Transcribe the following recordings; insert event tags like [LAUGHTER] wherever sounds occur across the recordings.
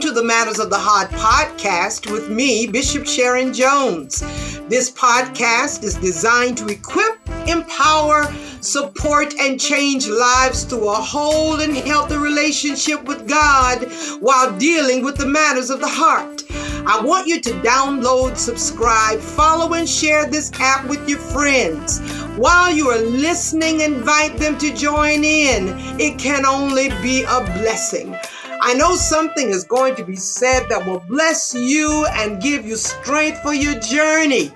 Welcome to the Matters of the Heart podcast with me, Bishop Sharon Jones. This podcast is designed to equip, empower, support, and change lives through a whole and healthy relationship with God while dealing with the matters of the heart. I want you to download, subscribe, follow, and share this app with your friends. While you are listening, invite them to join in. It can only be a blessing. I know something is going to be said that will bless you and give you strength for your journey.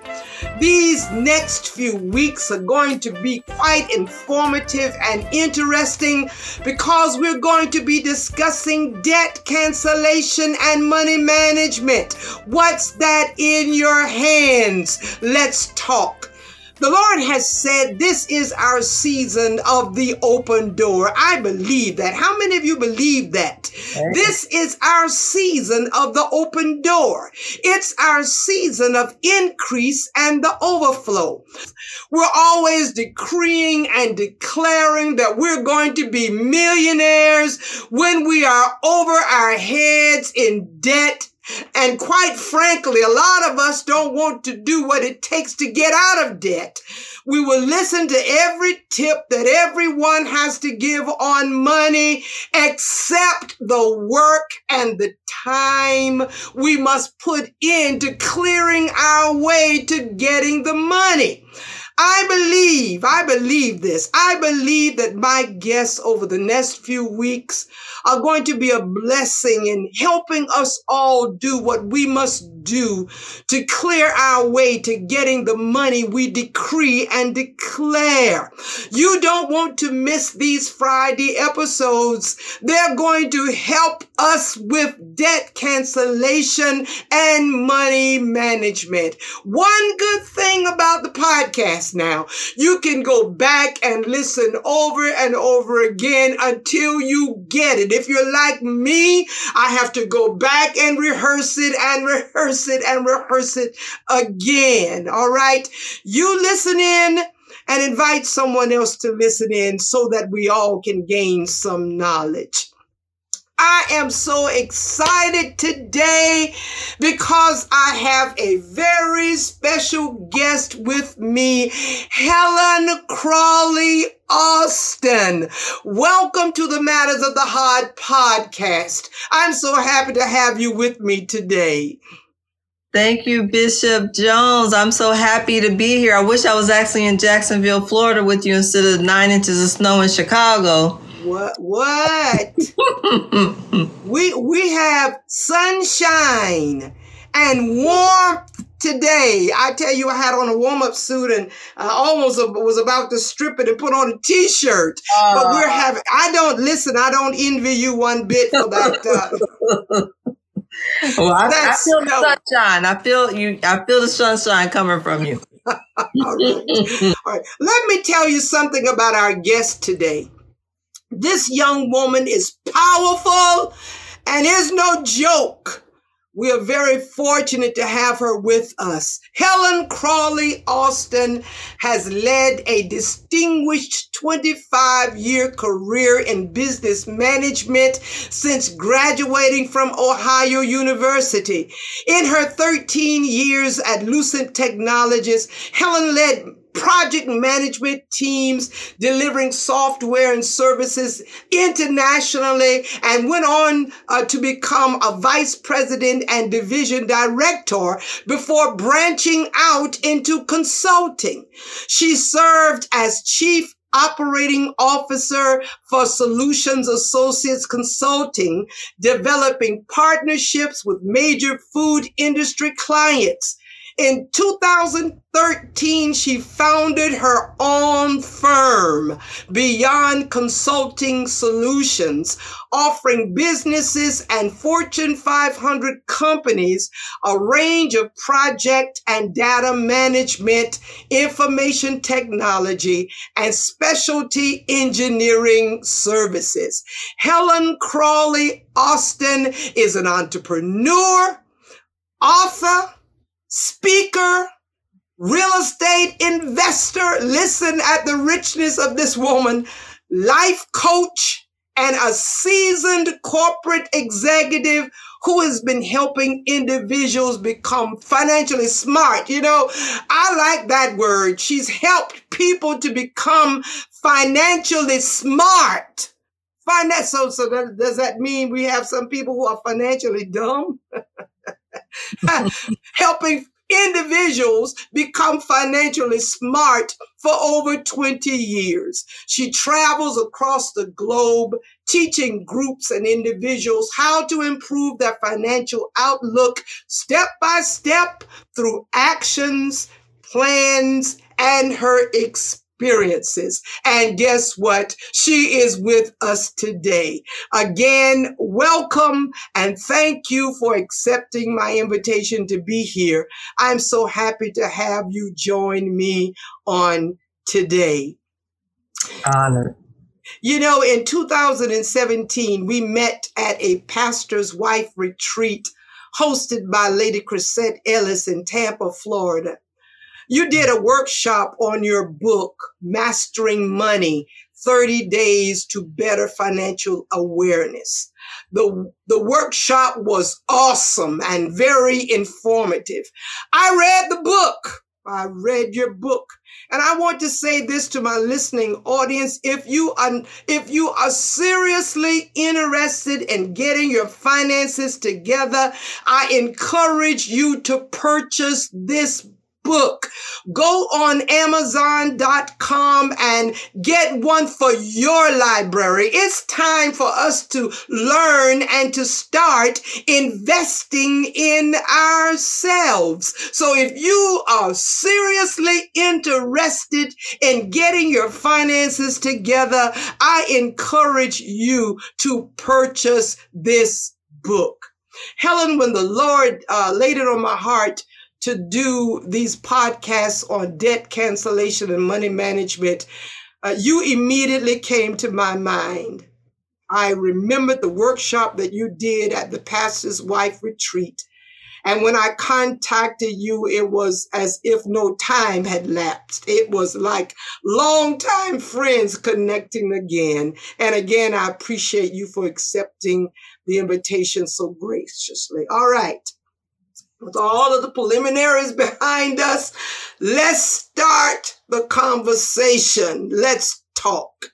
These next few weeks are going to be quite informative and interesting because we're going to be discussing debt cancellation and money management. What's that in your hands? Let's talk. The Lord has said this is our season of the open door. I believe that. How many of you believe that? This is our season of the open door. It's our season of increase and the overflow. We're always decreeing and declaring that we're going to be millionaires when we are over our heads in debt and quite frankly, a lot of us don't want to do what it takes to get out of debt. We will listen to every tip that everyone has to give on money except the work and the time we must put into clearing our way to getting the money. I believe, I believe this. I believe that my guests over the next few weeks are going to be a blessing in helping us all do what we must do to clear our way to getting the money we decree and declare. You don't want to miss these Friday episodes. They're going to help us with debt cancellation and money management. One good thing about the podcast now, you can go back and listen over and over again until you get it. If you're like me, I have to go back and rehearse it and rehearse it and rehearse it again. All right. You listen in and invite someone else to listen in so that we all can gain some knowledge. I am so excited today because I have a very special guest with me, Helen Crawley Austin. Welcome to the Matters of the Heart podcast. I'm so happy to have you with me today. Thank you, Bishop Jones. I'm so happy to be here. I wish I was actually in Jacksonville, Florida with you instead of nine inches of snow in Chicago. What? What? [LAUGHS] we we have sunshine and warmth today. I tell you, I had on a warm up suit and I almost was about to strip it and put on a t shirt. Uh, but we're having. I don't listen. I don't envy you one bit for that. Uh, [LAUGHS] well, I, I, feel the sunshine. I feel you. I feel the sunshine coming from you. All right. [LAUGHS] All right. Let me tell you something about our guest today. This young woman is powerful and is no joke. We are very fortunate to have her with us. Helen Crawley Austin has led a distinguished 25 year career in business management since graduating from Ohio University. In her 13 years at Lucent Technologies, Helen led project management teams delivering software and services internationally and went on uh, to become a vice president and division director before branching out into consulting. She served as chief operating officer for Solutions Associates Consulting, developing partnerships with major food industry clients in 2013, she founded her own firm, Beyond Consulting Solutions, offering businesses and Fortune 500 companies a range of project and data management, information technology, and specialty engineering services. Helen Crawley Austin is an entrepreneur, author, speaker, real estate investor. Listen at the richness of this woman, life coach, and a seasoned corporate executive who has been helping individuals become financially smart. You know, I like that word. She's helped people to become financially smart. Finance. So, so does that mean we have some people who are financially dumb? [LAUGHS] [LAUGHS] helping individuals become financially smart for over 20 years. She travels across the globe teaching groups and individuals how to improve their financial outlook step by step through actions, plans, and her experience experiences. And guess what? She is with us today. Again, welcome and thank you for accepting my invitation to be here. I'm so happy to have you join me on today. Honored. You know, in 2017, we met at a pastor's wife retreat hosted by Lady Chrisette Ellis in Tampa, Florida. You did a workshop on your book, Mastering Money 30 Days to Better Financial Awareness. The, the workshop was awesome and very informative. I read the book. I read your book. And I want to say this to my listening audience. If you are, if you are seriously interested in getting your finances together, I encourage you to purchase this book. Go on Amazon.com and get one for your library. It's time for us to learn and to start investing in ourselves. So if you are seriously interested in getting your finances together, I encourage you to purchase this book. Helen, when the Lord uh, laid it on my heart to do these podcasts on debt cancellation and money management, uh, you immediately came to my mind. I remembered the workshop that you did at the pastor's wife retreat. And when I contacted you, it was as if no time had lapsed. It was like longtime friends connecting again. And again, I appreciate you for accepting the invitation so graciously. All right with all of the preliminaries behind us, let's start the conversation. Let's talk.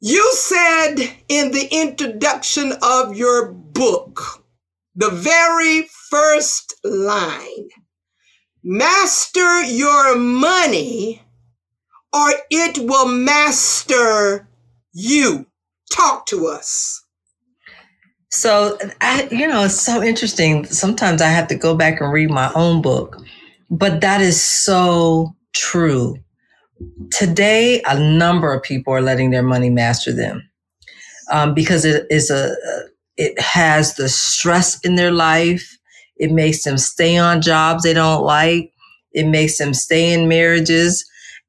You said in the introduction of your book, the very first line, master your money or it will master you. Talk to us. So I, you know, it's so interesting. Sometimes I have to go back and read my own book, but that is so true. Today, a number of people are letting their money master them um, because it is a, it has the stress in their life. It makes them stay on jobs they don't like. It makes them stay in marriages.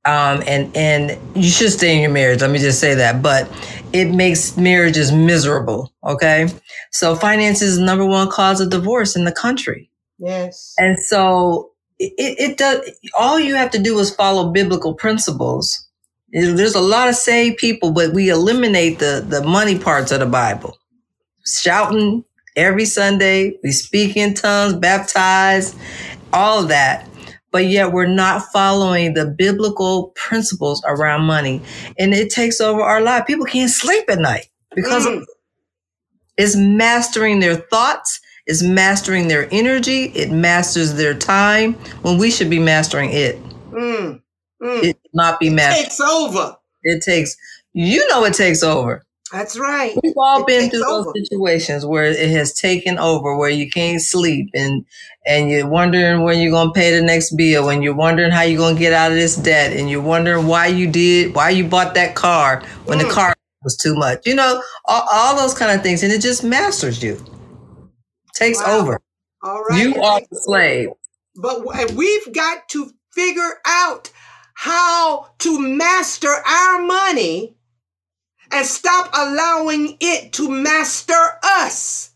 Um, and and you should stay in your marriage. Let me just say that. But it makes marriages miserable. Okay. So finance is the number one cause of divorce in the country. Yes. And so it, it does, all you have to do is follow biblical principles. There's a lot of saved people, but we eliminate the, the money parts of the Bible. Shouting every Sunday, we speak in tongues, baptize, all that but yet we're not following the biblical principles around money. And it takes over our life. People can't sleep at night because mm. it's mastering their thoughts, it's mastering their energy, it masters their time when we should be mastering it. Mm. Mm. It not be mastered. It takes over. It takes, you know, it takes over. That's right. We've all it been through over. those situations where it has taken over, where you can't sleep and and you're wondering when you're gonna pay the next bill, and you're wondering how you're gonna get out of this debt, and you're wondering why you did, why you bought that car when mm. the car was too much. You know, all, all, those kind of things, and it just masters you, takes wow. over. All right, you are the slave. But we've got to figure out how to master our money and stop allowing it to master us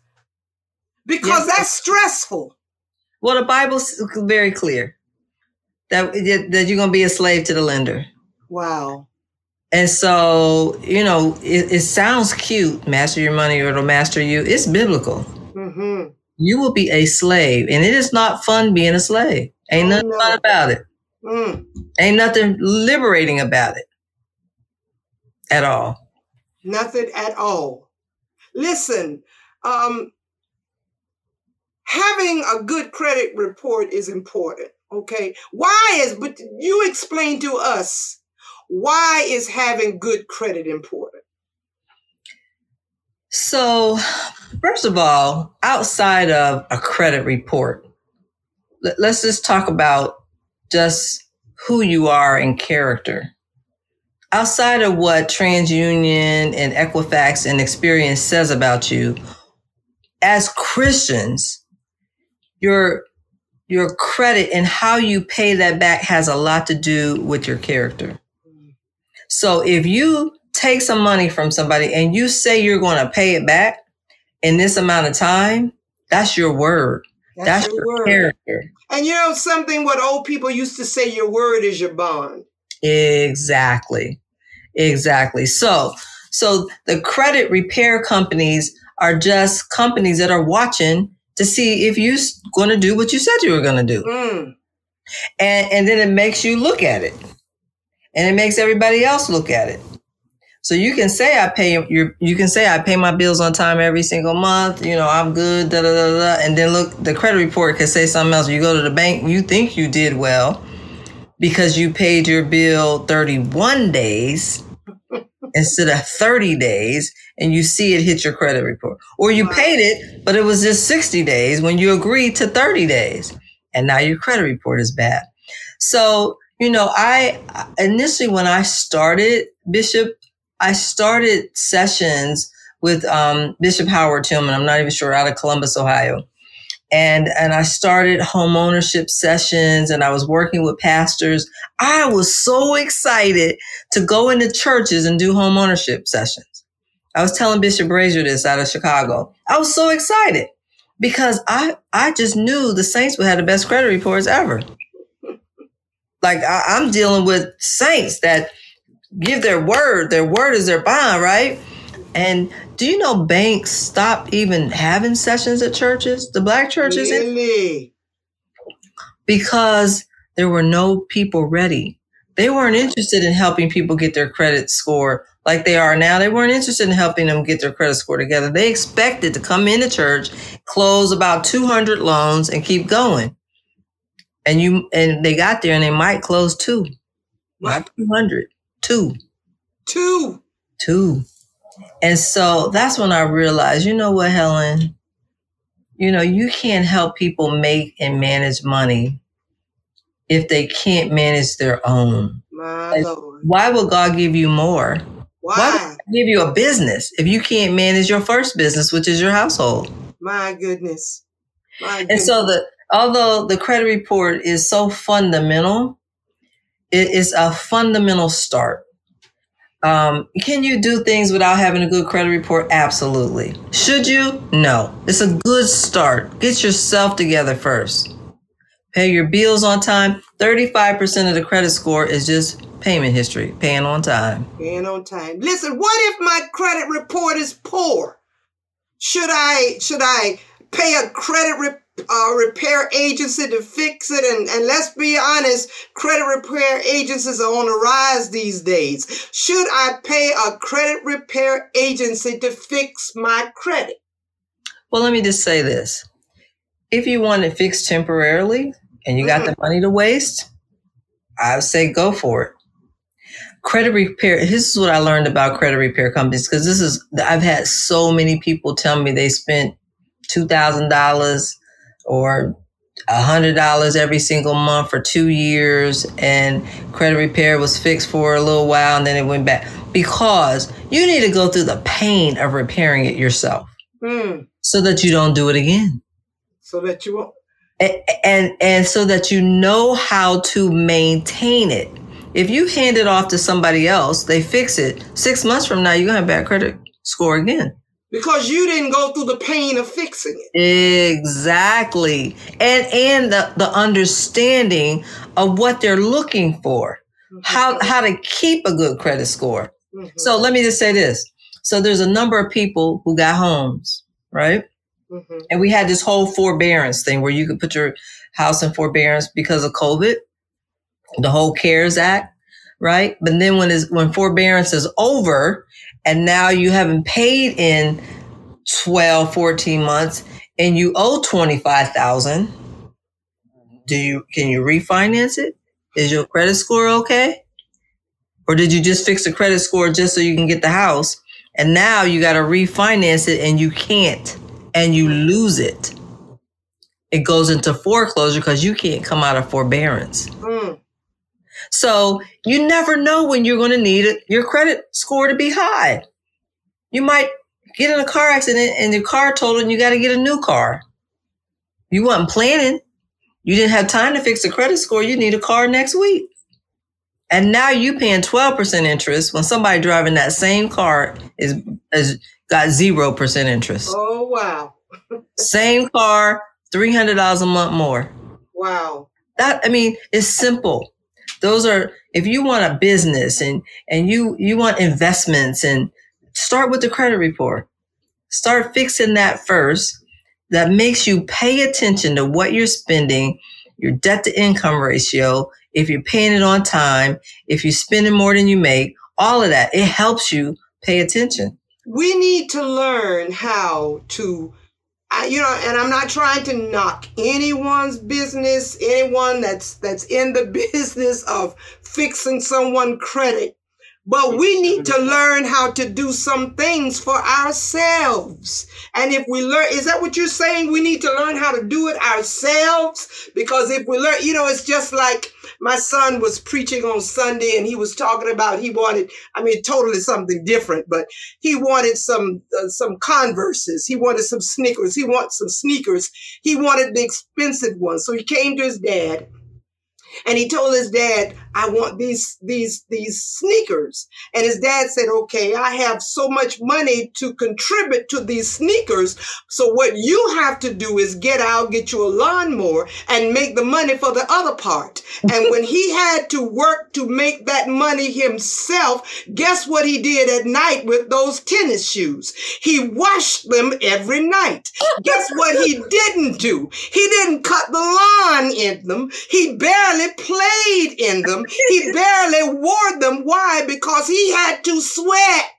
because yes. that's stressful. Well, the Bible's very clear that that you're going to be a slave to the lender. Wow. And so, you know, it, it sounds cute, master your money or it'll master you. It's biblical. Mm-hmm. You will be a slave. And it is not fun being a slave. Ain't Oh, nothing no. fun about it. Mm. Ain't nothing liberating about it at all. Nothing at all. Listen, um, having a good credit report is important. Okay. Why is, but you explain to us, why is having good credit important? So, first of all, outside of a credit report, let- let's just talk about just who you are in character. Outside of what TransUnion and Equifax and Experian says about you, as Christians, your your credit and how you pay that back has a lot to do with your character. So if you take some money from somebody and you say you're going to pay it back in this amount of time, that's your word. That's, your, character. And you know something, what old people used to say, your word is your bond. Exactly. Exactly. So, so the credit repair companies are just companies that are watching to see if you're going to do what you said you were going to do. Mm. And, and then it makes you look at it and it makes everybody else look at it. So you can say I pay your, you can say I pay my bills on time every single month. You know, I'm good, da, da, da, da. And then look, the credit report can say something else. You go to the bank, you think you did well because you paid your bill 31 days [LAUGHS] instead of 30 days and you see it hit your credit report. Or you paid it, but it was just 60 days when you agreed to 30 days and now your credit report is bad. So, you know, I initially when I started Bishop, I started sessions with um, Bishop Howard Tillman. I'm not even sure out of Columbus, Ohio. And, and I started home ownership sessions and I was working with pastors. I was so excited to go into churches and do home ownership sessions. I was telling Bishop Brazier this out of Chicago. I was so excited because I, I just knew the saints would have the best credit reports ever. Like I, I'm dealing with saints that give their word. Their word is their bond, right? And do you know banks stopped even having sessions at churches, the black churches, Really? because there were no people ready. They weren't interested in helping people get their credit score like they are now. They weren't interested in helping them get their credit score together. They expected to come into church, close about 200 loans and keep going. And you and they got there and they might close two. Not 200, two. Two. Two. And so that's when I realized, you know what, Helen? You know, you can't help people make and manage money if they can't manage their own. My Like, Lord. Why would God give you more? Why Why? Give you a business if you can't manage your first business, which is your household? My goodness. My And so the although the credit report is so fundamental, it is a fundamental start. Um, can you do things without having a good credit report? Absolutely. Should you? No. It's a good start. Get yourself together first. Pay your bills on time. 35% of the credit score is just payment history, paying on time. Paying on time. Listen, what if my credit report is poor? Should I should I pay a credit re- uh, repair agency to fix it? And, and let's be honest, credit repair agencies are on the rise these days. Should I pay a credit repair agency to fix my credit? Well, let me just say this. If you want it fixed temporarily and you got the money to waste, I would say go for it. Credit repair, this is what I learned about credit repair companies because this is, I've had so many people tell me they spent $2,000 or a $100 every single month for two years and credit repair was fixed for a little while and then it went back because you need to go through the pain of repairing it yourself Hmm. so that you don't do it again. So that you won't. And, and and so that you know how to maintain it. If you hand it off to somebody else, they fix it. Six months from now, you're gonna have bad credit score again. Because you didn't go through the pain of fixing it. Exactly. And and the, the understanding of what they're looking for. how how to keep a good credit score. Mhm. So let me just say this. So there's a number of people who got homes, right? Mhm. And we had this whole forbearance thing where you could put your house in forbearance because of COVID, the whole CARES Act, right? But then when is when forbearance is over and now you haven't paid in 12, 14 months and you owe 25,000, do you can you refinance it? Is your credit score okay? Or did you just fix the credit score just so you can get the house? And now you got to refinance it and you can't and you lose it. It goes into foreclosure because you can't come out of forbearance. Mm. So you never know when you're going to need it, your credit score to be high. You might get in a car accident and your car totaled and you got to get a new car. You wasn't planning. You didn't have time to fix the credit score. You need a car next week. And now you paying 12% interest when somebody driving that same car is, is got 0% interest. Oh wow. [LAUGHS] Same car, $300 a month more. Wow. That I mean, it's simple. Those are if you want a business and and you you want investments and start with the credit report. Start fixing that first. That makes you pay attention to what you're spending, your debt to income ratio, if you're paying it on time, if you're spending more than you make, all of that. It helps you pay attention. we need to learn how to I, you know and i'm not trying to knock anyone's business anyone that's that's in the [LAUGHS] business of fixing someone credit but we need to learn how to do some things for ourselves. And if we learn is that what you're saying? We need to learn how to do it ourselves? Because if we learn you know it's just like my son was preaching on sunday and he was talking about he wanted i mean totally something different but he wanted some uh, some converses. He wanted some sneakers. He wanted some sneakers. He wanted the expensive ones. So he came to his dad and he told his dad i want these these these sneakers. And his dad said okay i have so much money to contribute to these sneakers. So what you have to do is get out get you a lawnmower and make the money for the other part. And when he [LAUGHS] had to work to make that money himself guess what he did at night with those tennis shoes? He washed them every night. Guess what he [LAUGHS] didn't do? He didn't cut the lawn in them. He barely played in them he [LAUGHS] barely wore them why because he had to sweat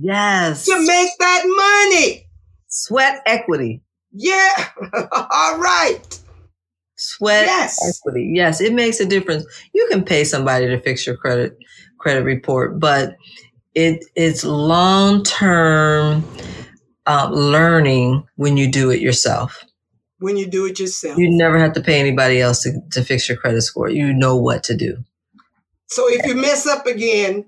Yes. to make that money Sweat equity. yeah [LAUGHS] all right Sweat Yes. equity. Yes, it makes a difference. You can pay somebody to fix your credit credit report, but it it's long term uh, learning when you do it yourself. When you do it yourself You never have to pay anybody else to, to fix your credit score. You know what to do. so if you mess up again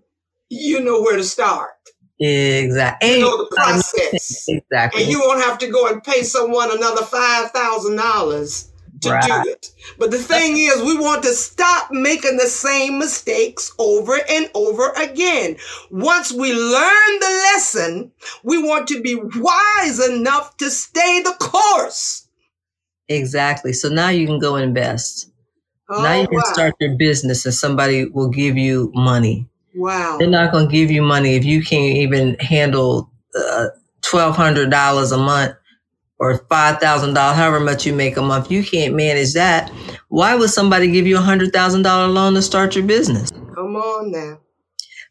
you know where to start Exactly. you know the process Exactly. and you won't have to go and pay someone another five thousand dollars to Right. do it. But the thing is, we want to stop making the same mistakes over and over again. Once we learn the lesson, we want to be wise enough to stay the course. Exactly. So now you can go invest. Oh, now you can wow. start your business and somebody will give you money. Wow. They're not going to give you money if you can't even handle uh, $1,200 a month or $5,000, however much you make a month. You can't manage that. Why would somebody give you a $100,000 loan to start your business? Come on now.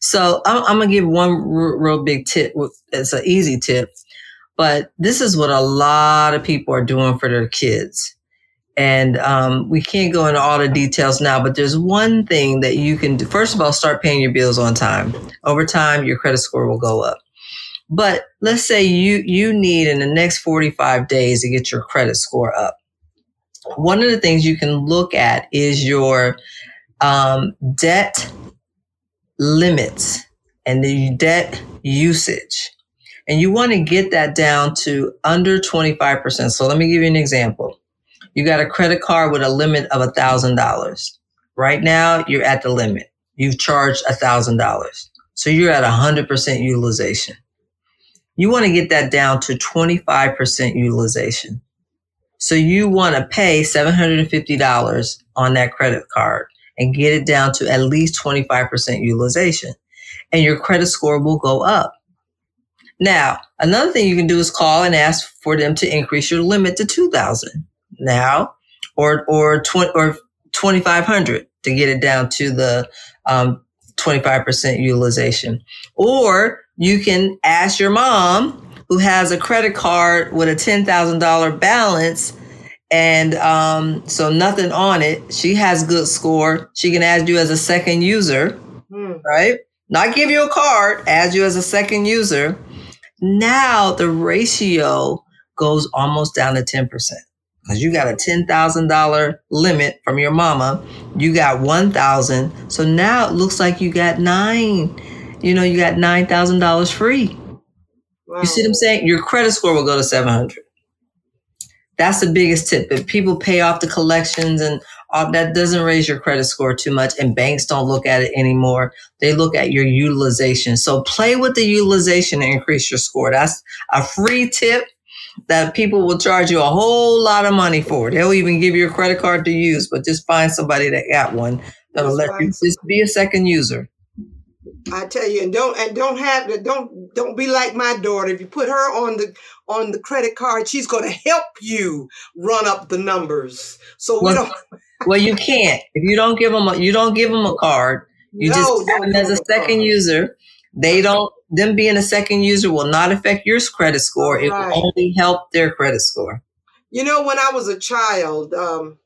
So I'm, I'm going to give one r- real big tip. It's an easy tip, but this is what a lot of people are doing for their kids. And um, we can't go into all the details now, but there's one thing that you can do. First of all, start paying your bills on time. Over time, your credit score will go up. But let's say you you need in the next 45 days to get your credit score up. One of the things you can look at is your um, debt limits and the debt usage. And you want to get that down to under 25%. So let me give you an example. You got a credit card with a limit of $1,000. Right now, you're at the limit. You've charged $1,000. So you're at 100% utilization. You want to get that down to 25% utilization. So you want to pay $750 on that credit card and get it down to at least 25% utilization. And your credit score will go up. Now, another thing you can do is call and ask for them to increase your limit to 2000 now or, or 20, or 2500 to get it down to the, um, 25% utilization. Or you can ask your mom who has a credit card with a $10,000 balance and um, so nothing on it. She has good score. She can add you as a second user, hmm. right? Not give you a card, add you as a second user. Now the ratio goes almost down to 10% because you got a $10,000 limit from your mama. You got 1,000. So now it looks like you got nine, you know, you got $9,000 free. Wow. You see what I'm saying? Your credit score will go to 700. That's the biggest tip. If people pay off the collections and all that doesn't raise your credit score too much and banks don't look at it anymore. They look at your utilization. So play with the utilization to increase your score. That's a free tip that people will charge you a whole lot of money for. They'll even give you a credit card to use, but just find somebody that got one that'll That's let right. you just be a second user. I tell you, and don't and don't have to don't don't be like my daughter. If you put her on the on the credit card, she's going to help you run up the numbers. So we well, don't. Well, you can't if you don't give them a, you don't give them a card. You no, just have them as a second user. They don't. Them being a second user will not affect your credit score. It right. will only help their credit score. You know, when I was a child, um,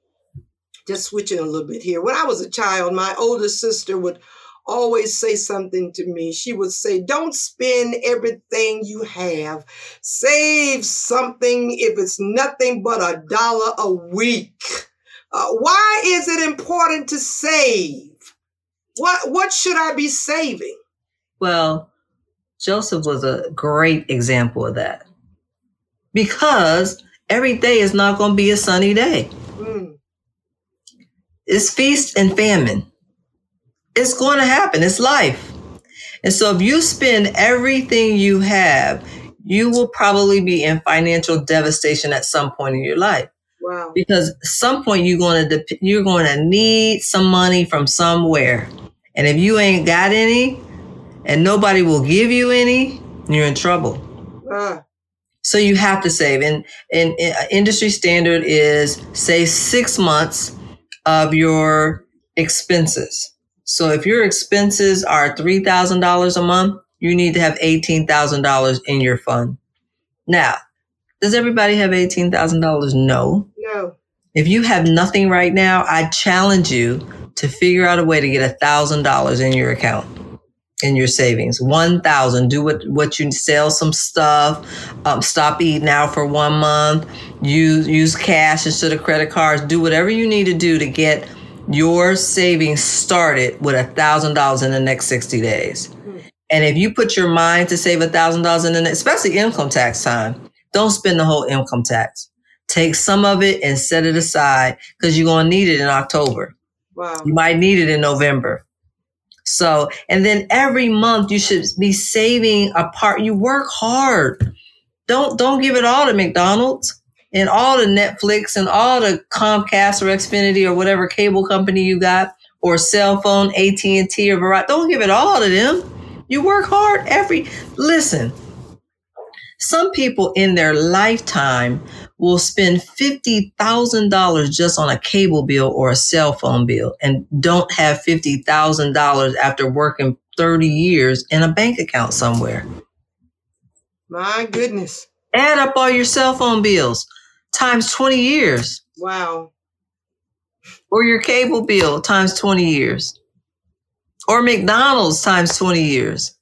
just switching a little bit here. When I was a child, my older sister would always say something to me. She would say, Don't spend everything you have. Save something if it's nothing but a dollar a week. Uh, why is it important to save? What, what should I be saving? Well, Joseph was a great example of that because every day is not going to be a sunny day. Mm. It's feast and famine. It's going to happen. It's life. And so if you spend everything you have, you will probably be in financial devastation at some point in your life. Wow. Because some point you're going to you're going to need some money from somewhere. And if you ain't got any and nobody will give you any, you're in trouble. Uh. So you have to save. And, and, and industry standard is say 6 months of your expenses. So if your expenses are $3,000 a month, you need to have $18,000 in your fund. Now, does everybody have $18,000? No. No. If you have nothing right now, I challenge you to figure out a way to get $1,000 in your account in your savings 1000 do what what you sell some stuff um, stop eating out for one month use use cash instead of credit cards do whatever you need to do to get your savings started with a thousand dollars in the next 60 days. And if you put your mind to save a thousand dollars in the next, especially income tax time, don't spend the whole income tax. Take some of it and set it aside because you're going to need it in October. Wow. You might need it in November. So, and then every month you should be saving a part. You work hard. Don't, don't give it all to McDonald's and all the Netflix and all the Comcast or Xfinity or whatever cable company you got or cell phone, AT&T or Verizon. Don't give it all to them. You work hard every, listen, some people in their lifetime will spend $50,000 just on a cable bill or a cell phone bill and don't have $50,000 after working 30 years in a bank account somewhere. My goodness. Add up all your cell phone bills times 20 years. Wow. Or your cable bill times 20 years. Or McDonald's times 20 years.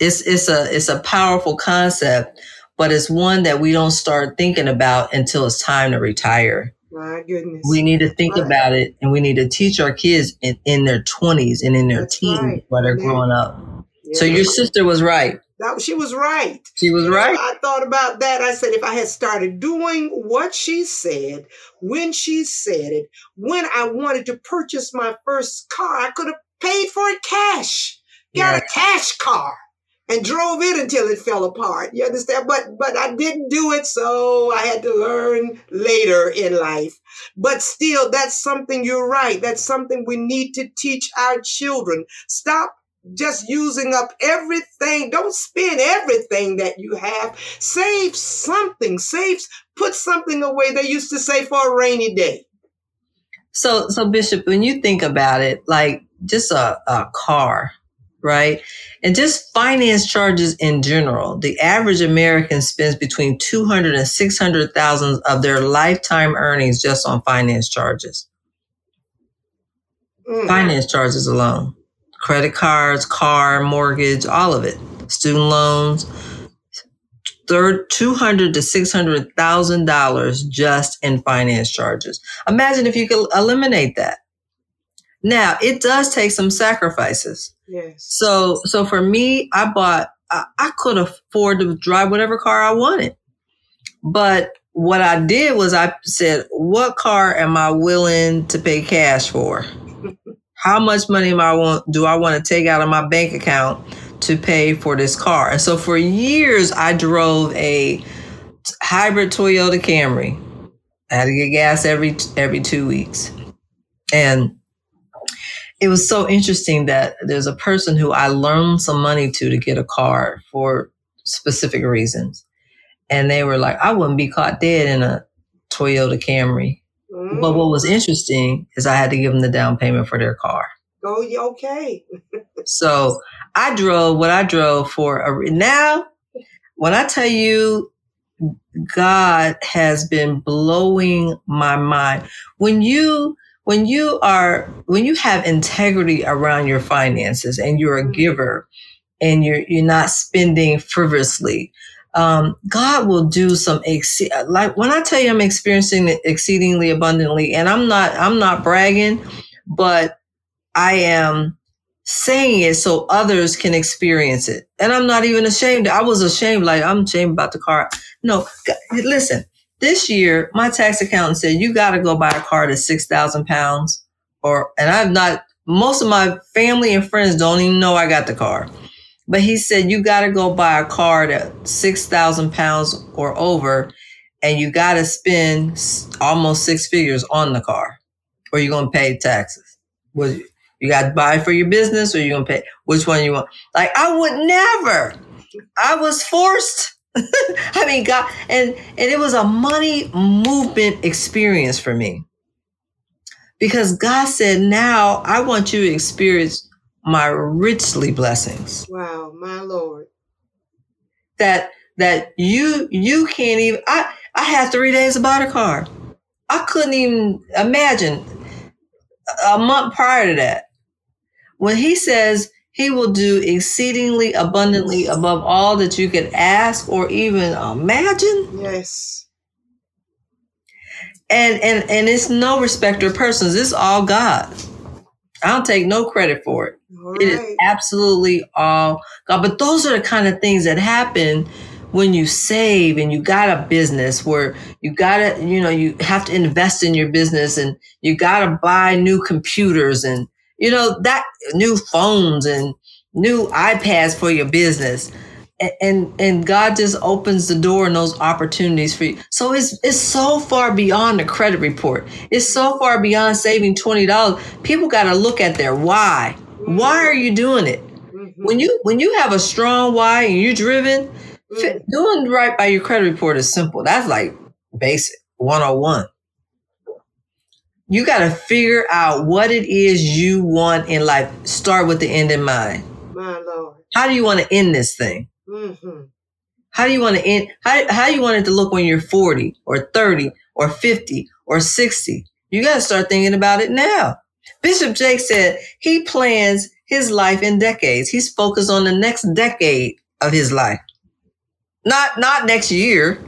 It's it's a it's a powerful concept, but it's one that we don't start thinking about until it's time to retire. My goodness. We need to think about it and we need to teach our kids in, in their 20s and in their That's teens right. while they're yeah. growing up. Yeah. So your sister was right. That she was right. She was right. I thought about that. I said if I had started doing what she said when she said it, when I wanted to purchase my first car, I could have paid for it cash. Got yes. a cash car. And drove it until it fell apart. You understand? But but I didn't do it, so I had to learn later in life. But still, that's something you're right. That's something we need to teach our children. Stop just using up everything. Don't spend everything that you have. Save something. Save, put something away. They used to say for a rainy day. So, so Bishop, when you think about it, like just a, a car, right? And just finance charges in general. The average American spends between 200 and 600,000 of their lifetime earnings just on finance charges. Mm. Finance charges alone. Credit cards, car, mortgage, all of it. Student loans. Third, two hundred to six hundred thousand dollars just in finance charges. Imagine if you could eliminate that. Now, it does take some sacrifices. Yes. So, so for me, I bought, I, I could afford to drive whatever car I wanted. But what I did was I said, what car am I willing to pay cash for? [LAUGHS] How much money am I want, do I want to take out of my bank account to pay for this car? And so for years, I drove a hybrid Toyota Camry. I had to get gas every every two weeks. And it was so interesting that there's a person who I loaned some money to to get a car for specific reasons. And they were like, I wouldn't be caught dead in a Toyota Camry. Mm. But what was interesting is I had to give them the down payment for their car. Oh, okay. [LAUGHS] so I drove what I drove for a now. When I tell you, God has been blowing my mind. When you when you are when you have integrity around your finances and you're a mm-hmm. giver and you're you're not spending frivolously um, god will do some ex- like when i tell you i'm experiencing it exceedingly abundantly and i'm not i'm not bragging but i am saying it so others can experience it. And i'm not even ashamed. I was ashamed like i'm ashamed about the car. No listen this year, my tax accountant said, you got to go buy a car that's 6,000 pounds. Or, and I've not, most of my family and friends don't even know I got the car. But he said, you got to go buy a car that's 6,000 pounds or over, and you got to spend almost six figures on the car, or you're going to pay taxes. Was you got to buy for your business, or you're going to pay? Which one you want? Like, I would never. I was forced [LAUGHS] I mean, God, and and it was a money movement experience for me because God said, "Now I want you to experience my richly blessings." Wow, my Lord. That that you you can't even. I I had three days to buy the car. I couldn't even imagine a month prior to that when He says he will do exceedingly abundantly above all that you could ask or even imagine. Yes. And and and it's no respecter of persons. It's all God. I don't take no credit for it. Right. It is absolutely all God. But those are the kind of things that happen when you save and you got a business where you gotta, you know, you have to invest in your business and you gotta buy new computers and you know, that new phones and new iPads for your business. And, and and God just opens the door and those opportunities for you. So it's it's so far beyond the credit report. It's so far beyond saving twenty dollars. People got to look at their why. Why are you doing it? Mm-hmm. When you when you have a strong why and you're driven, mm-hmm. doing right by your credit report is simple. That's like basic 101 you got to figure out what it is you want in life. Start with the end in mind. My Lord. How do you want to end this thing? Mm-hmm. How do you want to end? How, how do you want it to look when you're 40 or 30 or 50 or 60? You got to start thinking about it now. Bishop Jake said he plans his life in decades. He's focused on the next decade of his life. Not, not next year.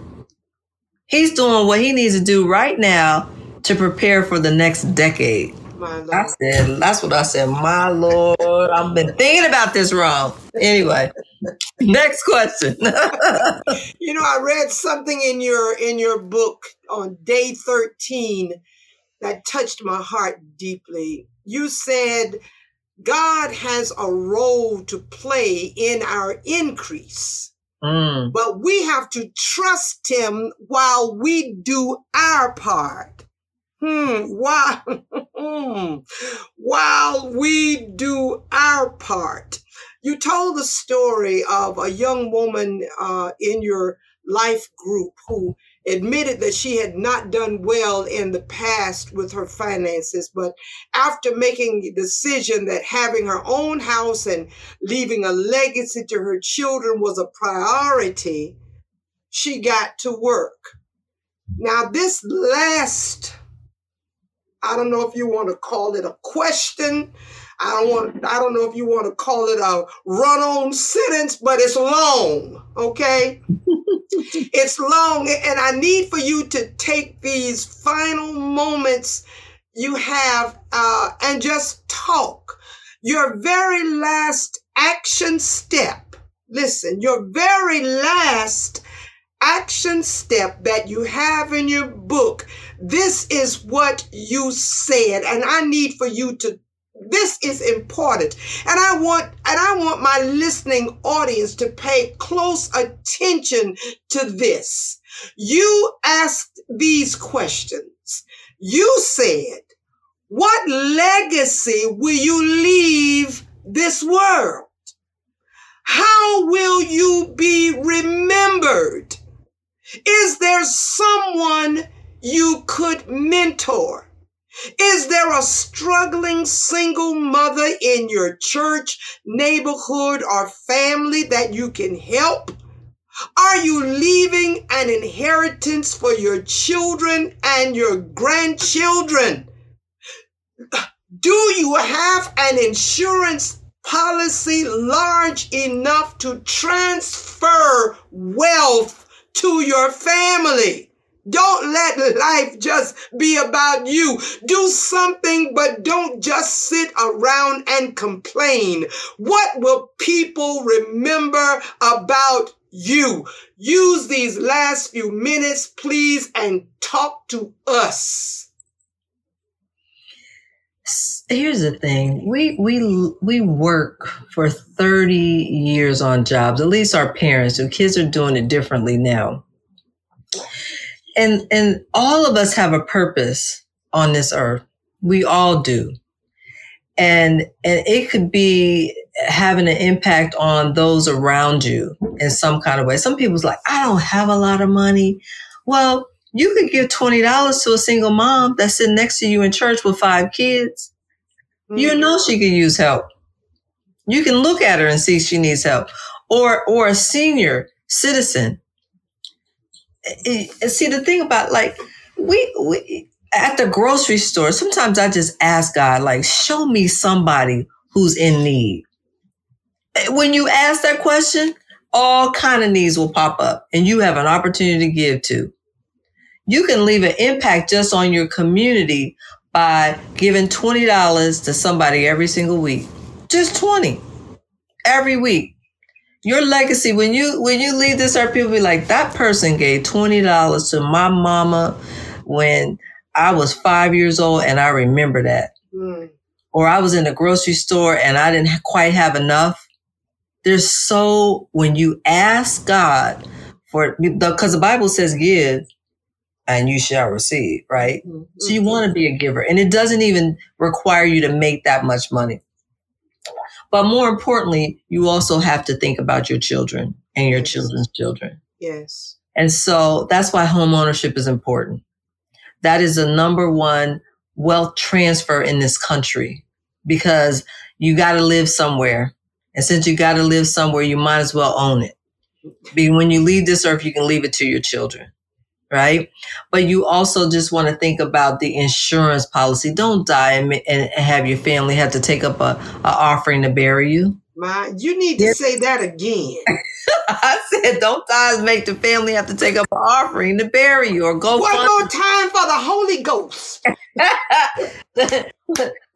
He's doing what he needs to do right now to prepare for the next decade. I said, that's what I said. My Lord, I've been thinking about this wrong. Anyway, [LAUGHS] next question. [LAUGHS] you know, I read something in your in your book on day 13 that touched my heart deeply. You said God has a role to play in our increase. Mm. But we have to trust him while we do our part. Hmm, while, [LAUGHS] while we do our part. You told the story of a young woman uh, in your life group who admitted that she had not done well in the past with her finances, but after making the decision that having her own house and leaving a legacy to her children was a priority, she got to work. Now, this last, I don't know if you want to call it a question. I don't want I don't know if you want to call it a run-on sentence, but it's long, okay? [LAUGHS] it's long, and I need for you to take these final moments you have uh, and just talk. Your very last action step. Listen, your very last action step that you have in your book. This is what you said, and I need for you to this is important. And I want and I want my listening audience to pay close attention to this. You asked these questions. You said, what legacy will you leave this world? How will you be remembered? Is there someone you could mentor? Is there a struggling single mother in your church, neighborhood, or family that you can help? Are you leaving an inheritance for your children and your grandchildren? Do you have an insurance policy large enough to transfer wealth to your family? Don't let life just be about you. Do something, but don't just sit around and complain. What will people remember about you? Use these last few minutes, please, and talk to us. Here's the thing. We we we work for 30 years on jobs. At least our parents, and kids are doing it differently now and and all of us have a purpose on this earth. We all do. And and it could be having an impact on those around you in some kind of way. Some people's like, I don't have a lot of money. Well, you could give twenty dollars to a single mom that's sitting next to you in church with five kids. Mm-hmm. You know she could use help. You can look at her and see she needs help. Or or a senior citizen see the thing about like we we at the grocery store sometimes i just ask god like show me somebody who's in need when you ask that question all kind of needs will pop up and you have an opportunity to give to you can leave an impact just on your community by giving $20 to somebody every single week just 20 every week your legacy when you when you leave this earth, people be like, that person gave twenty dollars to my mama when I was five years old, and I remember that. Mm. Or I was in the grocery store and I didn't quite have enough. There's so when you ask God for because the Bible says give and you shall receive, right? Mm-hmm. So you want to be a giver, and it doesn't even require you to make that much money. But more importantly, you also have to think about your children and your children's children. Yes. And so that's why home ownership is important. That is the number one wealth transfer in this country because you got to live somewhere. And since you got to live somewhere, you might as well own it. Be when you leave this earth, you can leave it to your children right? But you also just want to think about the insurance policy. Don't die and, and have your family have to take up a, a offering to bury you. My, you need to say that again. [LAUGHS] I said, don't die make the family have to take up an offering to bury you or go. One more time for the Holy Ghost. [LAUGHS]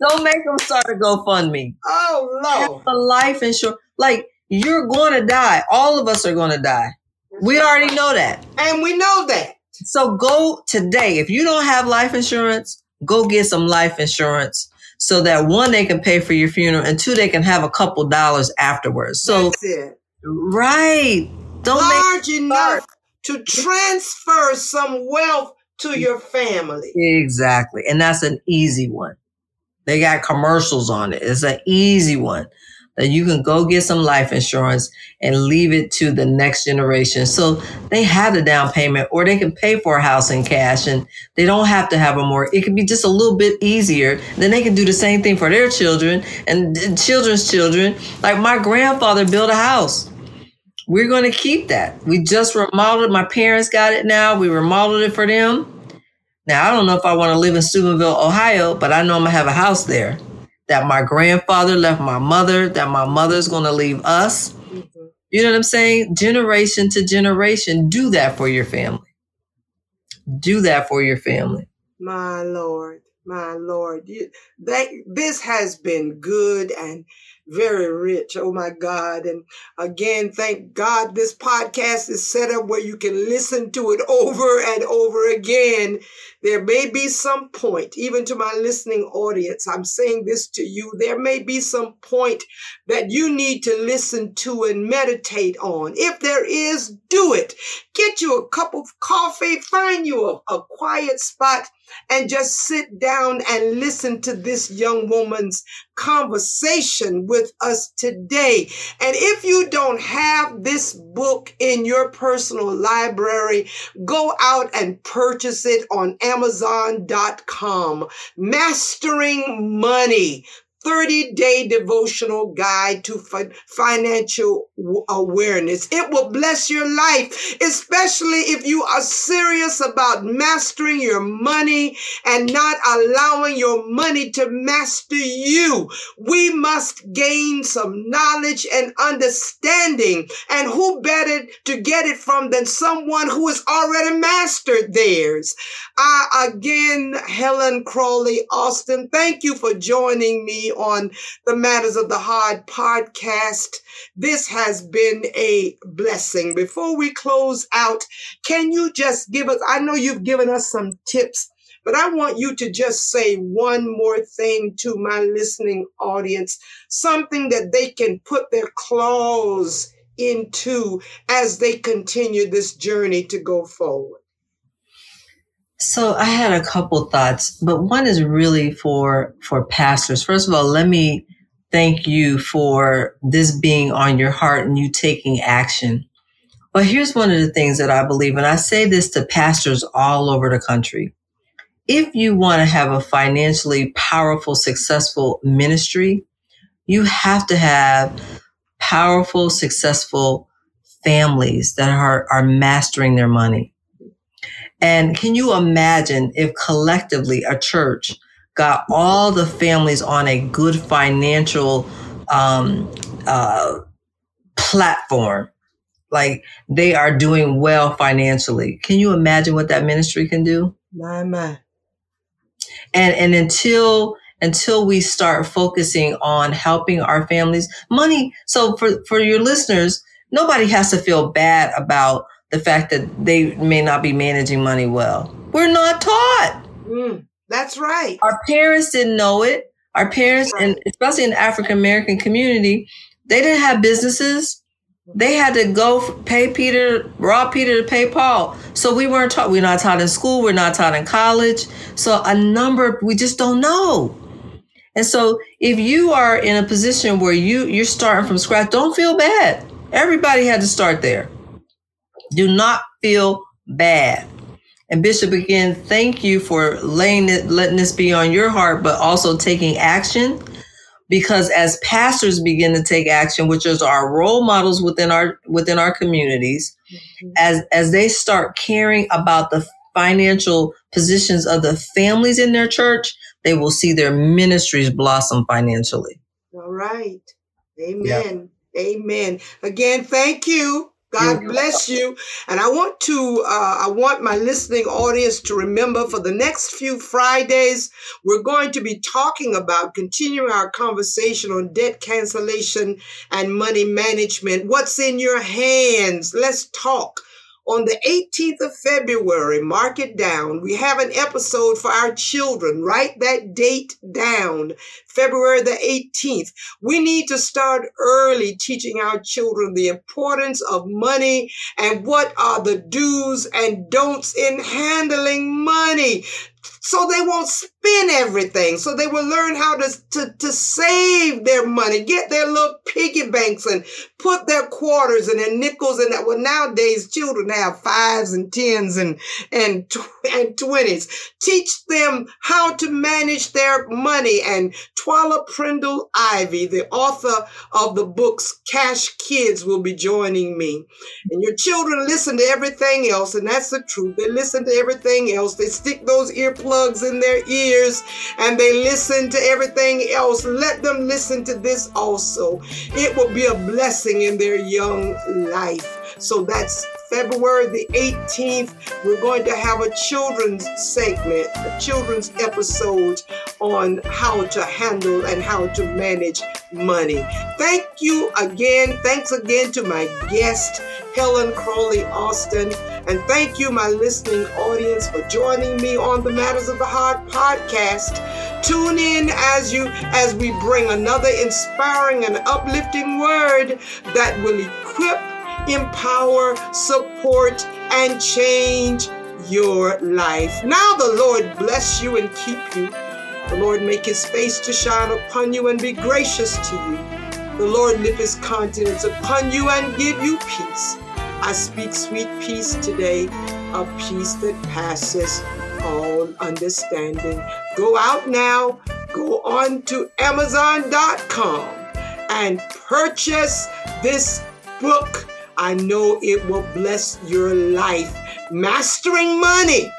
don't make them start a GoFundMe. Oh Lord, have a life insurance. Like you're going to die. All of us are going to die. We already know that, and we know that. So go today. If you don't have life insurance, go get some life insurance so that one, they can pay for your funeral and two, they can have a couple dollars afterwards. So, right. Don't Large make enough to transfer some wealth to your family. Exactly. And that's an easy one. They got commercials on it. It's an easy one that you can go get some life insurance and leave it to the next generation. So they have the down payment or they can pay for a house in cash and they don't have to have a mortgage. it can be just a little bit easier. Then they can do the same thing for their children and children's children. Like my grandfather built a house. We're going to keep that. We just remodeled. My parents got it now. We remodeled it for them. Now, I don't know if I want to live in Steubenville, Ohio, but I know I'm going to have a house there that my grandfather left my mother, that my mother's going to leave us. Mm-hmm. You know what I'm saying? Generation to generation, do that for your family. Do that for your family. My Lord, my Lord. You, this has been good and very rich. Oh my God. And again, thank God this podcast is set up where you can listen to it over and over again. There may be some point, even to my listening audience, I'm saying this to you. There may be some point that you need to listen to and meditate on. If there is, do it. Get you a cup of coffee, find you a, a quiet spot and just sit down and listen to this young woman's conversation with us today. And if you don't have this book in your personal library, go out and purchase it on Amazon.com. Mastering Money 30 day devotional guide to fi- financial w- awareness. It will bless your life, especially if you are serious about mastering your money and not allowing your money to master you. We must gain some knowledge and understanding. And who better to get it from than someone who has already mastered theirs? I, again, Helen Crawley Austin, thank you for joining me on the Matters of the Heart podcast. This has been a blessing. Before we close out, can you just give us, I know you've given us some tips, but I want you to just say one more thing to my listening audience, something that they can put their claws into as they continue this journey to go forward. So I had a couple thoughts, but one is really for for pastors. First of all, let me thank you for this being on your heart and you taking action. But here's one of the things that I believe, and I say this to pastors all over the country. If you want to have a financially powerful, successful ministry, you have to have powerful, successful families that are, are mastering their money. And can you imagine if collectively a church got all the families on a good financial um, uh, platform? Like they are doing well financially. Can you imagine what that ministry can do? My, my. And, and until until we start focusing on helping our families money so for for your listeners nobody has to feel bad about the fact that they may not be managing money well. We're not taught. Mm, that's right. Our parents didn't know it. Our parents, right. and especially in the African American community, they didn't have businesses. They had to go pay Peter, rob Peter to pay Paul. So we weren't taught. We're not taught in school. We're not taught in college. So a number we just don't know. And so if you are in a position where you you're starting from scratch, don't feel bad. Everybody had to start there. Do not feel bad. And Bishop, again, thank you for laying it, letting this be on your heart, but also taking action. Because as pastors begin to take action, which is our role models within our within our communities, mm-hmm. as as they start caring about the financial positions of the families in their church, they will see their ministries blossom financially. All right. Amen. Yeah. Amen. Again, thank you God bless you. And I want to, uh, I want my listening audience to remember for the next few Fridays, we're going to be talking about continuing our conversation on debt cancellation and money management. What's in your hands? Let's talk. On the 18th of February, mark it down, we have an episode for our children. Write that date down, February the 18th. We need to start early teaching our children the importance of money and what are the do's and don'ts in handling money so they won't spend everything. So they will learn how to, to, to save their money, get their little piggy banks and put their quarters and their nickels in that. Well, nowadays children have fives and tens and, and, and twenties. Teach them how to manage their money. And Twala Prindle Ivy, the author of the books Cash Kids will be joining me. And your children listen to everything else. And that's the truth. They listen to everything else. They stick those earplugs in their ears and they listen to everything else. Let them listen to this also. It will be a blessing in their young life. So that's February the 18th. We're going to have a children's segment, a children's episode on how to handle and how to manage money. Thank you again. Thanks again to my guest, Helen Crawley Austin. And thank you, my listening audience, for joining me on the Matters of the Heart podcast. Tune in as you as we bring another inspiring and uplifting word that will equip, empower, support, and change your life. Now the Lord bless you and keep you. The Lord make his face to shine upon you and be gracious to you. The Lord lift his countenance upon you and give you peace. I speak sweet peace today, a peace that passes all understanding. Go out now, go on to Amazon.com and purchase this book. I know it will bless your life. Mastering Money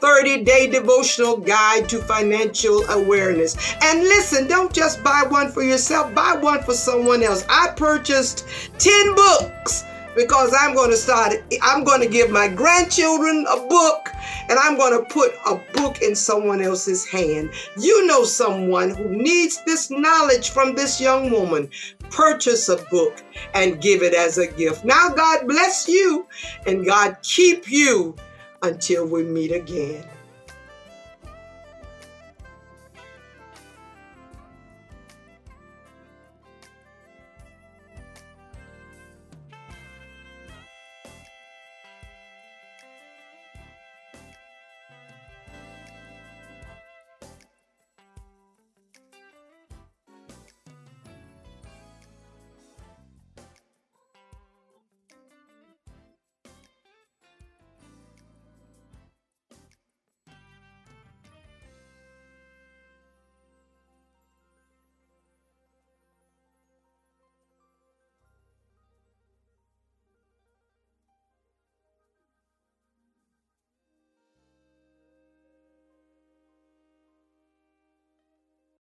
30 day devotional guide to financial awareness. And listen, don't just buy one for yourself, buy one for someone else. I purchased 10 books because I'm going to start, I'm going to give my grandchildren a book and I'm going to put a book in someone else's hand. You know someone who needs this knowledge from this young woman. Purchase a book and give it as a gift. Now, God bless you and God keep you until we meet again.